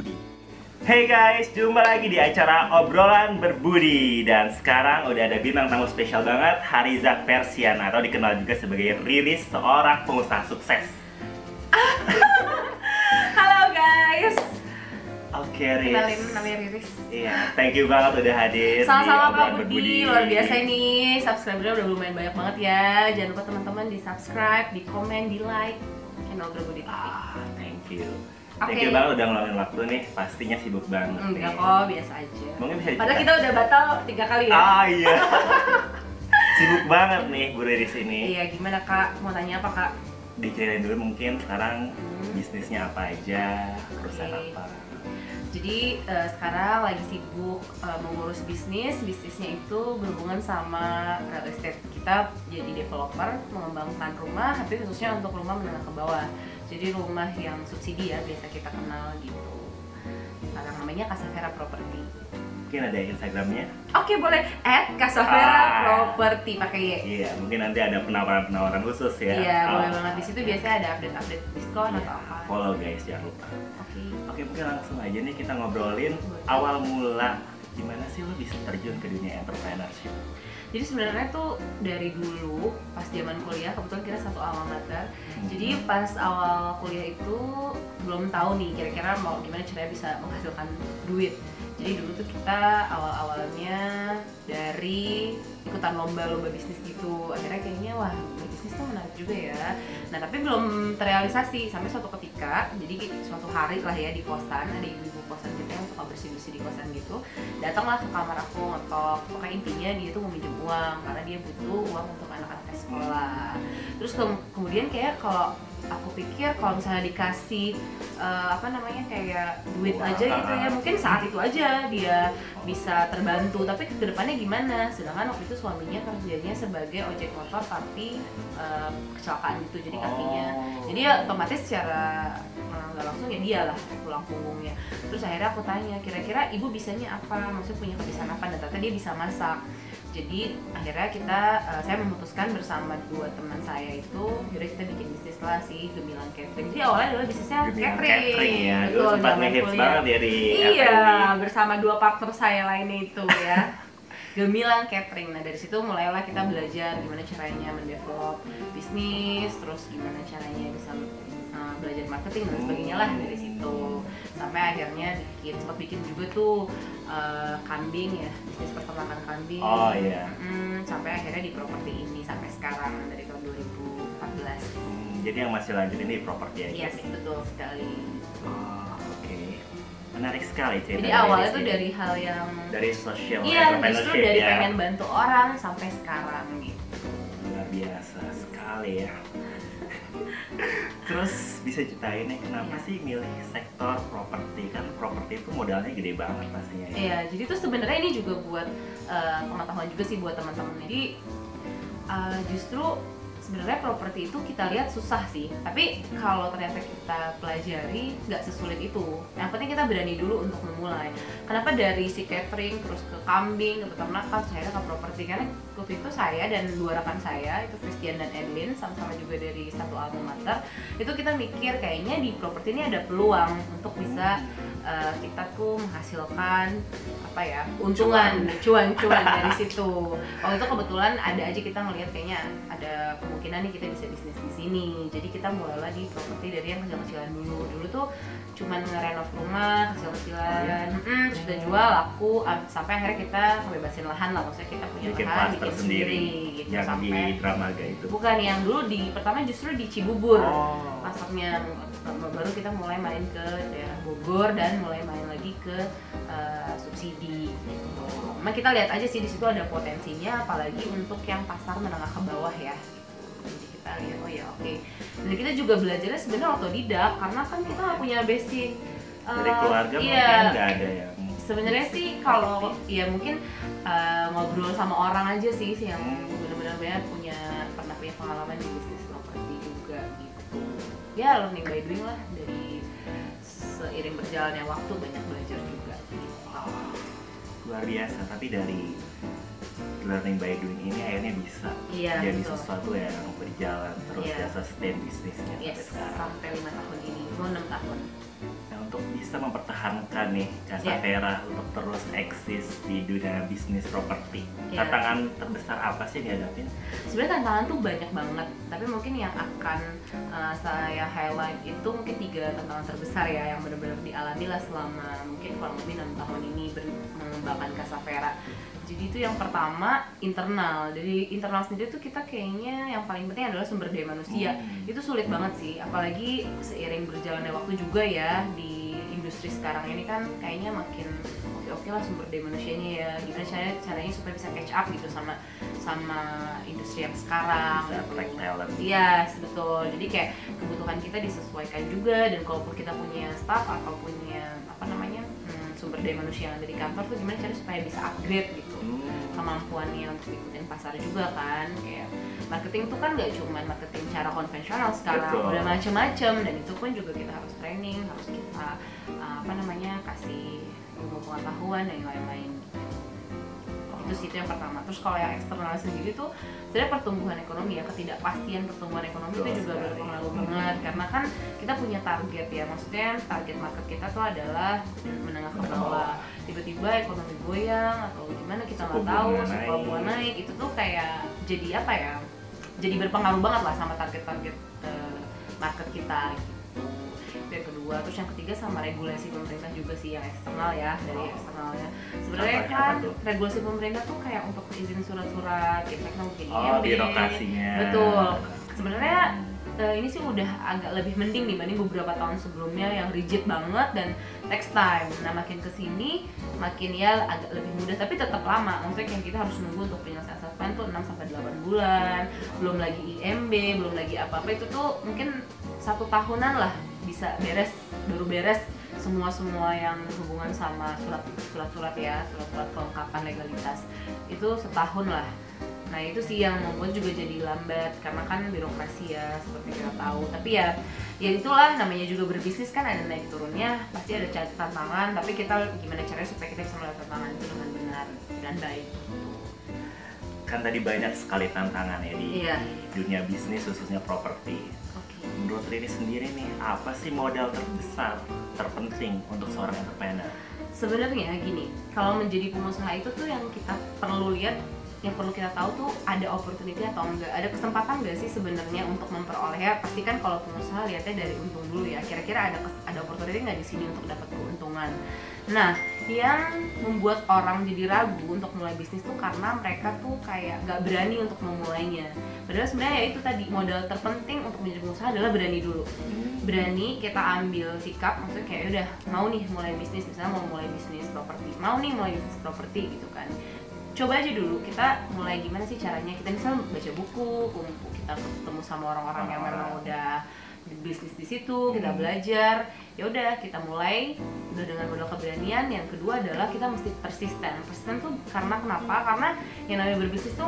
berbudi. Hey guys, jumpa lagi di acara obrolan berbudi dan sekarang udah ada bintang tamu spesial banget Hariza Persiana atau dikenal juga sebagai Riris, seorang pengusaha sukses. Halo guys, Oke Riris. kenalin namanya Riris. Iya, thank you banget udah hadir di Sama-sama Pak Budi, luar biasa ini subscribernya udah lumayan banyak banget ya. Jangan lupa teman-teman di subscribe, di komen, di like channel Berbudi TV. Ah, thank you. Oke. Thank you banget udah ngeluangin waktu nih, pastinya sibuk banget. Enggak nih. kok, biasa aja. Mungkin bisa Padahal kita udah batal tiga kali ya. Ah iya. sibuk banget nih Bu Riris ini. Iya, gimana kak? Mau tanya apa kak? Diceritain dulu mungkin sekarang Hmm. bisnisnya apa aja, perusahaan apa. Jadi eh, sekarang lagi sibuk eh, mengurus bisnis. Bisnisnya itu berhubungan sama real estate. Kita jadi developer, mengembangkan rumah, tapi khususnya untuk rumah menengah ke bawah. Jadi rumah yang subsidi ya, biasa kita kenal gitu. Sekarang namanya Casavera Property. Mungkin ada Instagramnya. Oke boleh, at Ah. Property pakai Y. Iya, mungkin nanti ada penawaran-penawaran khusus ya. Iya, boleh Ah. banget di situ biasanya ada update-update diskon Iya, atau apa. Follow guys, jangan lupa. Oke. Oke, mungkin langsung aja nih kita ngobrolin awal mula gimana sih lo bisa terjun ke dunia entrepreneurship. Jadi sebenarnya tuh dari dulu pas zaman kuliah kebetulan kita satu alma mater. Jadi pas awal kuliah itu belum tahu nih kira-kira mau gimana caranya bisa menghasilkan duit. Jadi dulu tuh kita awal-awalnya dari ikutan lomba-lomba bisnis gitu. Akhirnya kayaknya wah berbisnis tuh menarik juga ya. Nah tapi belum terrealisasi sampai suatu ketika. Jadi suatu hari lah ya di kosan ada ibu-ibu kosan kita yang suka bersih-bersih di kosan gitu datanglah ke kamar aku ngetok. Pokoknya intinya dia tuh mau minjem uang karena dia butuh uang untuk anak-anak sekolah. Terus ke- kemudian kayak kalau aku pikir kalau misalnya dikasih eh, apa namanya kayak duit Uang, aja gitu ya mungkin saat itu aja dia bisa terbantu. Tapi ke depannya gimana? Sedangkan waktu itu suaminya kerjanya sebagai ojek motor tapi eh, kecelakaan gitu jadi kakinya. Oh. jadi ya otomatis secara eh, nggak langsung ya dia lah tulang punggungnya terus akhirnya aku tanya kira-kira ibu bisanya apa? Maksudnya punya kebiasaan apa? Dan ternyata dia bisa masak. Jadi akhirnya kita eh, saya memutuskan bersama dua teman saya itu yaudah kita bikin bisnis lah si Gemilang Catering jadi awalnya adalah bisnisnya Gemilang catering, catering ya, dulu Betul, sempat ngehits banget ya di iya F&B. bersama dua partner saya lainnya itu ya Gemilang Catering. Nah dari situ mulailah kita belajar gimana caranya mendevelop bisnis, terus gimana caranya bisa uh, belajar marketing dan sebagainya lah dari situ. Sampai akhirnya bikin sempat bikin juga tuh uh, kambing ya, bisnis peternakan kambing. Oh iya. Hmm, sampai akhirnya di properti ini sampai sekarang dari tahun 2014. Jadi yang masih lanjut ini properti aja. Yes, betul sekali. Oh, oke. Menarik sekali cerita. Jadi awalnya tuh dari hal yang dari social Iya, justru dari ya. pengen bantu orang sampai sekarang gitu. luar biasa sekali ya. Terus bisa ceritain nih kenapa Iya. sih milih sektor properti kan properti itu modalnya gede banget pastinya ya. Iya, jadi tuh sebenarnya ini juga buat eh, pengetahuan juga sih buat teman-teman. Jadi eh, justru sebenarnya properti itu kita lihat susah sih, tapi kalau ternyata kita pelajari nggak sesulit itu. Yang penting kita berani dulu untuk memulai. Kenapa dari si catering terus ke kambing, ke peternakan, saya ke properti karena waktu itu saya dan dua rekan saya itu Christian dan Edwin sama-sama juga dari satu alma mater itu kita mikir kayaknya di properti ini ada peluang untuk bisa eh, kita tuh menghasilkan apa ya untungan cuan-cuan dari situ. Waktu itu kebetulan ada aja kita ngelihat kayaknya ada kemungkinan nih kita bisa bisnis di sini. Jadi kita mulailah di properti dari yang kecil-kecilan dulu. Dulu tuh cuman ngerenov rumah kecil-kecilan. Mm, terus udah jual laku ah, sampai akhirnya kita kebebasin lahan lah. Maksudnya kita punya Bikin lahan bikin sendiri. sendiri gitu. Yang sampai di Dramaga itu. bukan yang dulu di pertama justru di Cibubur. Oh. pasarnya baru kita mulai main ke daerah Bogor dan mulai main lagi ke eh, subsidi gitu. Memang kita lihat aja sih di situ ada potensinya apalagi untuk yang pasar menengah ke bawah ya. Jadi kita lihat oh ya oke. Dan kita juga belajarnya sebenarnya otodidak karena kan kita nggak punya basic eh, Dari keluarga iya, mungkin nggak ada yang sebenarnya sih kalau ya mungkin eh, ngobrol sama orang aja sih sih yang Hmm. benar-benar punya pernah punya pengalaman di bisnis properti juga gitu ya learning by doing lah dari seiring berjalannya waktu banyak belajar juga gitu. oh, luar biasa. Tapi dari learning by doing ini akhirnya bisa Iya, jadi betul. sesuatu yang berjalan terus Iya. ya sustain bisnisnya yes sampai sekarang. sampai lima tahun ini mau enam tahun bisa mempertahankan nih Casa Iya. Vera untuk terus eksis di dunia bisnis properti? Iya. Tantangan terbesar apa sih dihadapin? sebenarnya tantangan tuh banyak banget tapi mungkin yang akan uh, saya highlight itu mungkin tiga tantangan terbesar ya yang benar-benar dialami lah selama mungkin kurang lebih enam tahun ini mengembangkan Casa Vera jadi itu yang pertama internal dari internal sendiri tuh kita kayaknya yang paling penting adalah sumber daya manusia Hmm. itu sulit banget sih apalagi seiring berjalannya waktu juga ya di industri sekarang ini kan kayaknya makin oke oke lah sumber daya manusianya ya gimana caranya caranya supaya bisa catch up gitu sama sama industri yang sekarang Bisa attract talent. Iya, betul. Jadi kayak kebutuhan kita disesuaikan juga dan kalaupun kita punya staff atau punya apa namanya hmm, sumber daya manusia yang ada di kantor tuh gimana cara supaya bisa upgrade gitu Hmm. Kemampuannya untuk ikutin pasar juga kan kayak marketing tuh kan nggak cuma marketing cara konvensional sekarang Betul. udah macem-macem dan itu pun juga kita harus training harus kita uh, apa namanya kasih ilmu pengetahuan dan lain-lain. Itu sih itu yang pertama. Terus kalau yang eksternal sendiri tuh sebenarnya pertumbuhan ekonomi ya ketidakpastian pertumbuhan ekonomi Betul itu juga berpengaruh banget. Karena kan kita punya target ya maksudnya target market kita tuh adalah menengah ke bawah tiba-tiba ekonomi goyang atau gimana kita nggak tahu suku naik. bunga naik itu tuh kayak jadi apa ya jadi berpengaruh banget lah sama target-target eh, market kita gitu. Itu yang kedua terus yang ketiga sama regulasi pemerintah juga sih yang eksternal ya dari eksternalnya. Sebenarnya kan regulasi pemerintah tuh kayak untuk izin surat-surat kan mungkin Oh, birokrasinya. betul. Sebenarnya eh, ini sih udah agak lebih mending dibanding beberapa tahun sebelumnya yang rigid banget dan text time. Nah makin ke sini makin ya agak lebih mudah tapi tetap lama. Maksudnya kayak kita harus nunggu untuk penyelesaian assessment tuh 6 sampai 8 bulan. Belum lagi IMB belum lagi apa-apa itu tuh mungkin satu tahunan lah bisa beres baru beres semua semua yang hubungan sama surat surat surat ya surat surat kelengkapan legalitas. Itu setahun lah nah itu sih yang membuat juga jadi lambat karena kan birokrasi ya seperti kita tahu tapi ya ya itulah namanya juga berbisnis kan ada naik turunnya pasti ada tantangan tapi kita gimana caranya supaya kita bisa melihat tantangan itu dengan benar dan baik Kan tadi banyak sekali tantangan ya di Iya. dunia bisnis khususnya properti. oke Menurut Riri sendiri nih, apa sih modal terbesar, terpenting untuk seorang entrepreneur? sebenarnya gini kalau menjadi pengusaha itu tuh yang kita perlu lihat yang perlu kita tahu tuh ada opportunity atau enggak? Ada kesempatan nggak sih sebenarnya untuk memperoleh? Ya pasti kan kalau pengusaha lihatnya dari untung dulu ya. Kira-kira ada ada opportunity nggak di sini untuk dapat keuntungan? Nah yang membuat orang jadi ragu untuk mulai bisnis tuh karena mereka tuh kayak nggak berani untuk memulainya. Padahal sebenarnya ya itu tadi modal terpenting untuk menjadi pengusaha adalah berani dulu. Berani kita ambil sikap maksudnya kayak udah mau nih mulai bisnis. Misalnya mau mulai bisnis properti mau nih mulai bisnis properti gitu kan coba aja dulu kita mulai gimana sih caranya? Kita misal baca buku kumpul kita ketemu sama orang-orang yang memang udah bisnis di situ kita Hmm. belajar. Ya udah kita mulai udah dengan modal keberanian. Yang kedua adalah kita mesti persisten. Persisten tuh karena kenapa? Karena yang namanya berbisnis tuh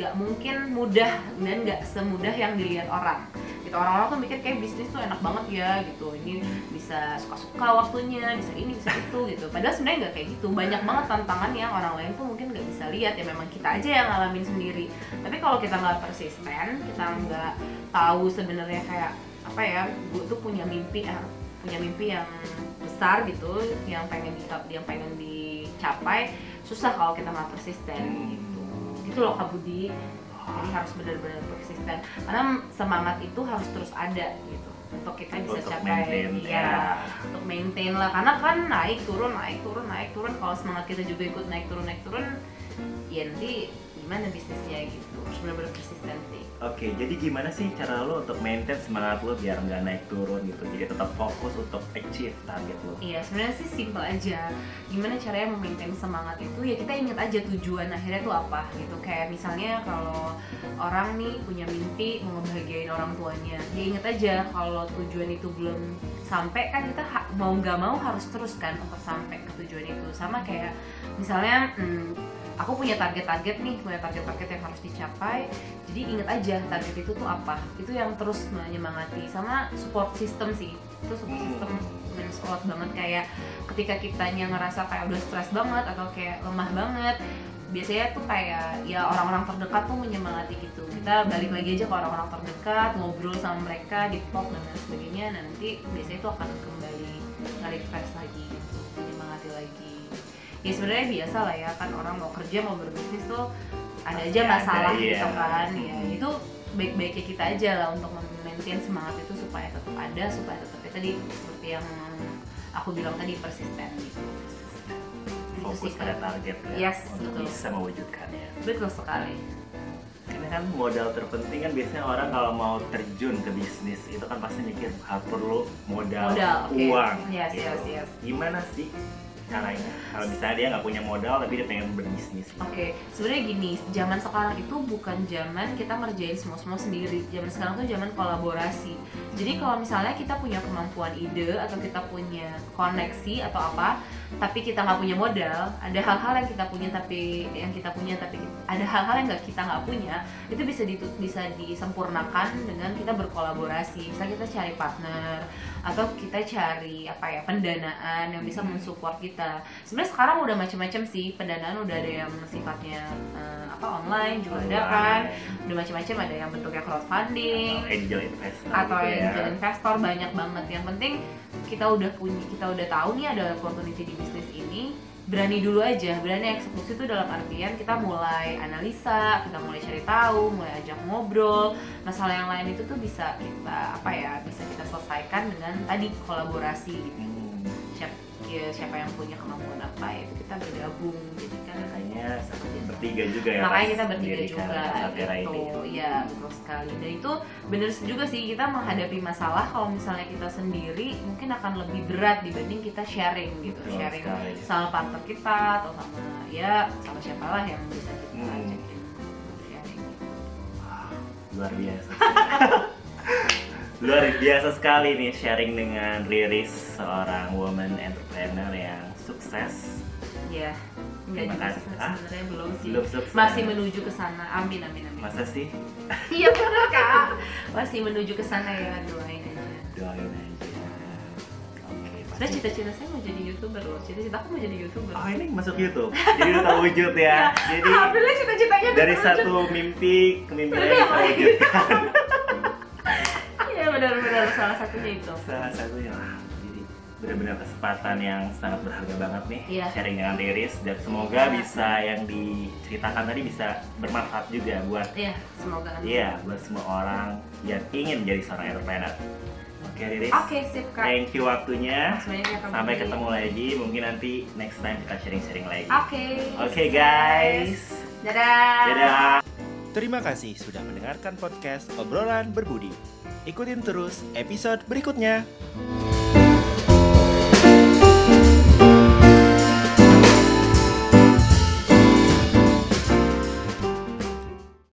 nggak mungkin mudah dan nggak semudah yang dilihat orang. Gitu orang-orang tuh mikir kayak bisnis tuh enak banget ya gitu. Ini bisa suka-suka waktunya bisa ini bisa itu gitu. Padahal sebenarnya nggak kayak gitu. Banyak banget tantangan yang orang lain tuh mungkin nggak bisa lihat. Ya memang kita aja yang ngalamin sendiri. Tapi kalau kita nggak persisten kita nggak tahu sebenarnya kayak apa ya gue tuh punya mimpi ya punya mimpi yang besar gitu yang pengen di, yang pengen dicapai susah kalau kita nggak persisten gitu gitu loh kak Budi. Jadi harus benar-benar persisten karena semangat itu harus terus ada gitu. Untuk kita bisa Untuk capai maintain, ya ya. untuk maintain lah. Karena kan naik turun naik turun naik turun. Kalau semangat kita juga ikut naik turun naik turun ya nanti gimana bisnisnya gitu harus benar-benar persistensi Oke, jadi gimana sih cara lo untuk maintain semangat lo biar nggak naik turun gitu? Jadi tetap fokus untuk achieve target lo. Iya, sebenarnya sih simple aja. Gimana caranya memaintain semangat itu? Ya kita ingat aja tujuan akhirnya tuh apa gitu. Kayak misalnya kalau orang nih punya mimpi mau ngebahagiain orang tuanya, ya ingat aja kalau tujuan itu belum sampai kan kita mau nggak mau harus terus kan untuk sampai ke tujuan itu. Sama kayak misalnya hmm, aku punya target-target nih, punya target-target yang harus dicapai. Jadi ingat aja target itu tuh apa. Itu yang terus menyemangati sama support system sih. Itu support Hmm. system a lot banget kayak ketika kitanya ngerasa kayak udah stres banget atau kayak lemah banget biasanya tuh kayak ya orang-orang terdekat tuh menyemangati gitu kita balik lagi aja ke orang-orang terdekat ngobrol sama mereka di talk dan lain sebagainya nah, nanti biasanya itu akan kembali nge-refresh lagi gitu menyemangati lagi ya sebenarnya biasa lah ya kan orang mau kerja mau berbisnis tuh ada aja ada, masalah iya. gitu kan ya Hmm. itu baik-baiknya kita aja lah untuk maintain semangat itu supaya tetap ada supaya tetap ya tadi seperti yang aku bilang tadi persisten gitu Itu fokus sih, pada target ya Yes, untuk betul. bisa mewujudkannya betul sekali karena kan modal terpenting kan biasanya orang kalau mau terjun ke bisnis itu kan pasti mikir ah, perlu modal, Modal, uang Yes, gitu. yes, yes. gimana sih caranya kalau misalnya dia nggak punya modal tapi dia pengen berbisnis Oke, sebenarnya gini, zaman sekarang itu bukan zaman kita ngerjain semua-semua sendiri. Zaman sekarang tuh zaman kolaborasi. Jadi kalau misalnya kita punya kemampuan ide atau kita punya koneksi atau apa, tapi kita nggak punya modal, ada hal-hal yang kita punya tapi yang kita punya tapi ada hal-hal yang nggak kita nggak punya, itu bisa ditu- bisa disempurnakan dengan kita berkolaborasi. Misalnya kita cari partner atau kita cari apa ya pendanaan yang bisa mensupport kita sebenarnya sekarang udah macam-macam sih pendanaan udah ada yang sifatnya eh, apa online juga ada kan. Udah macam-macam ada yang bentuknya crowdfunding atau angel investor atau gitu ya. angel investor banyak banget. Yang penting kita udah punya kita udah tahu nih ada opportunity di bisnis ini berani dulu aja berani eksekusi itu dalam artian kita mulai analisa kita mulai cari tahu mulai ajak ngobrol. Masalah yang lain itu tuh bisa kita apa ya bisa kita selesaikan dengan tadi kolaborasi gitu. Hmm, siapa ya, siapa yang punya kemampuan apa itu kita bergabung. Jadi kan makanya bertiga juga ya makanya kita bertiga mendirikan juga gitu. Ini ya betul sekali. Dan itu bener juga sih kita menghadapi masalah. Kalau misalnya kita sendiri mungkin akan lebih berat dibanding kita sharing gitu. Betul sharing sekali. sama partner kita atau sama ya sama siapa lah yang bisa kita Hmm. ajakin untuk sharing Wah, luar biasa luar biasa sekali nih sharing dengan Riris seorang woman entrepreneur yang sukses. Ya enggak Terima juga Ah, sebenarnya belum sih. Belum sukses. masih menuju ke sana. Amin amin amin. Masa sih? Iya benar kak. Masih menuju ke sana ya doain aja. Doain aja. Oke cita-cita saya mau jadi youtuber loh. Cita-cita aku mau jadi youtuber. oh ini masuk YouTube. Jadi udah terwujud ya. Jadi Alhamdulillah cita-citanya dari terwujud. satu mimpi ke mimpi lain Iya benar-benar salah satunya itu. salah satunya lah jadi benar-benar kesempatan yang sangat berharga banget nih Iya. sharing dengan Riris dan semoga bisa yang diceritakan tadi bisa bermanfaat juga buat Iya, semoga iya buat semua orang yang ingin jadi seorang entrepreneur oke Riris Oke, sip kak. thank you waktunya sampai ketemu lagi mungkin nanti next time kita sharing-sharing lagi Oke. oke guys Dadah. dadah Terima kasih sudah mendengarkan podcast obrolan berbudi. Ikutin terus episode berikutnya.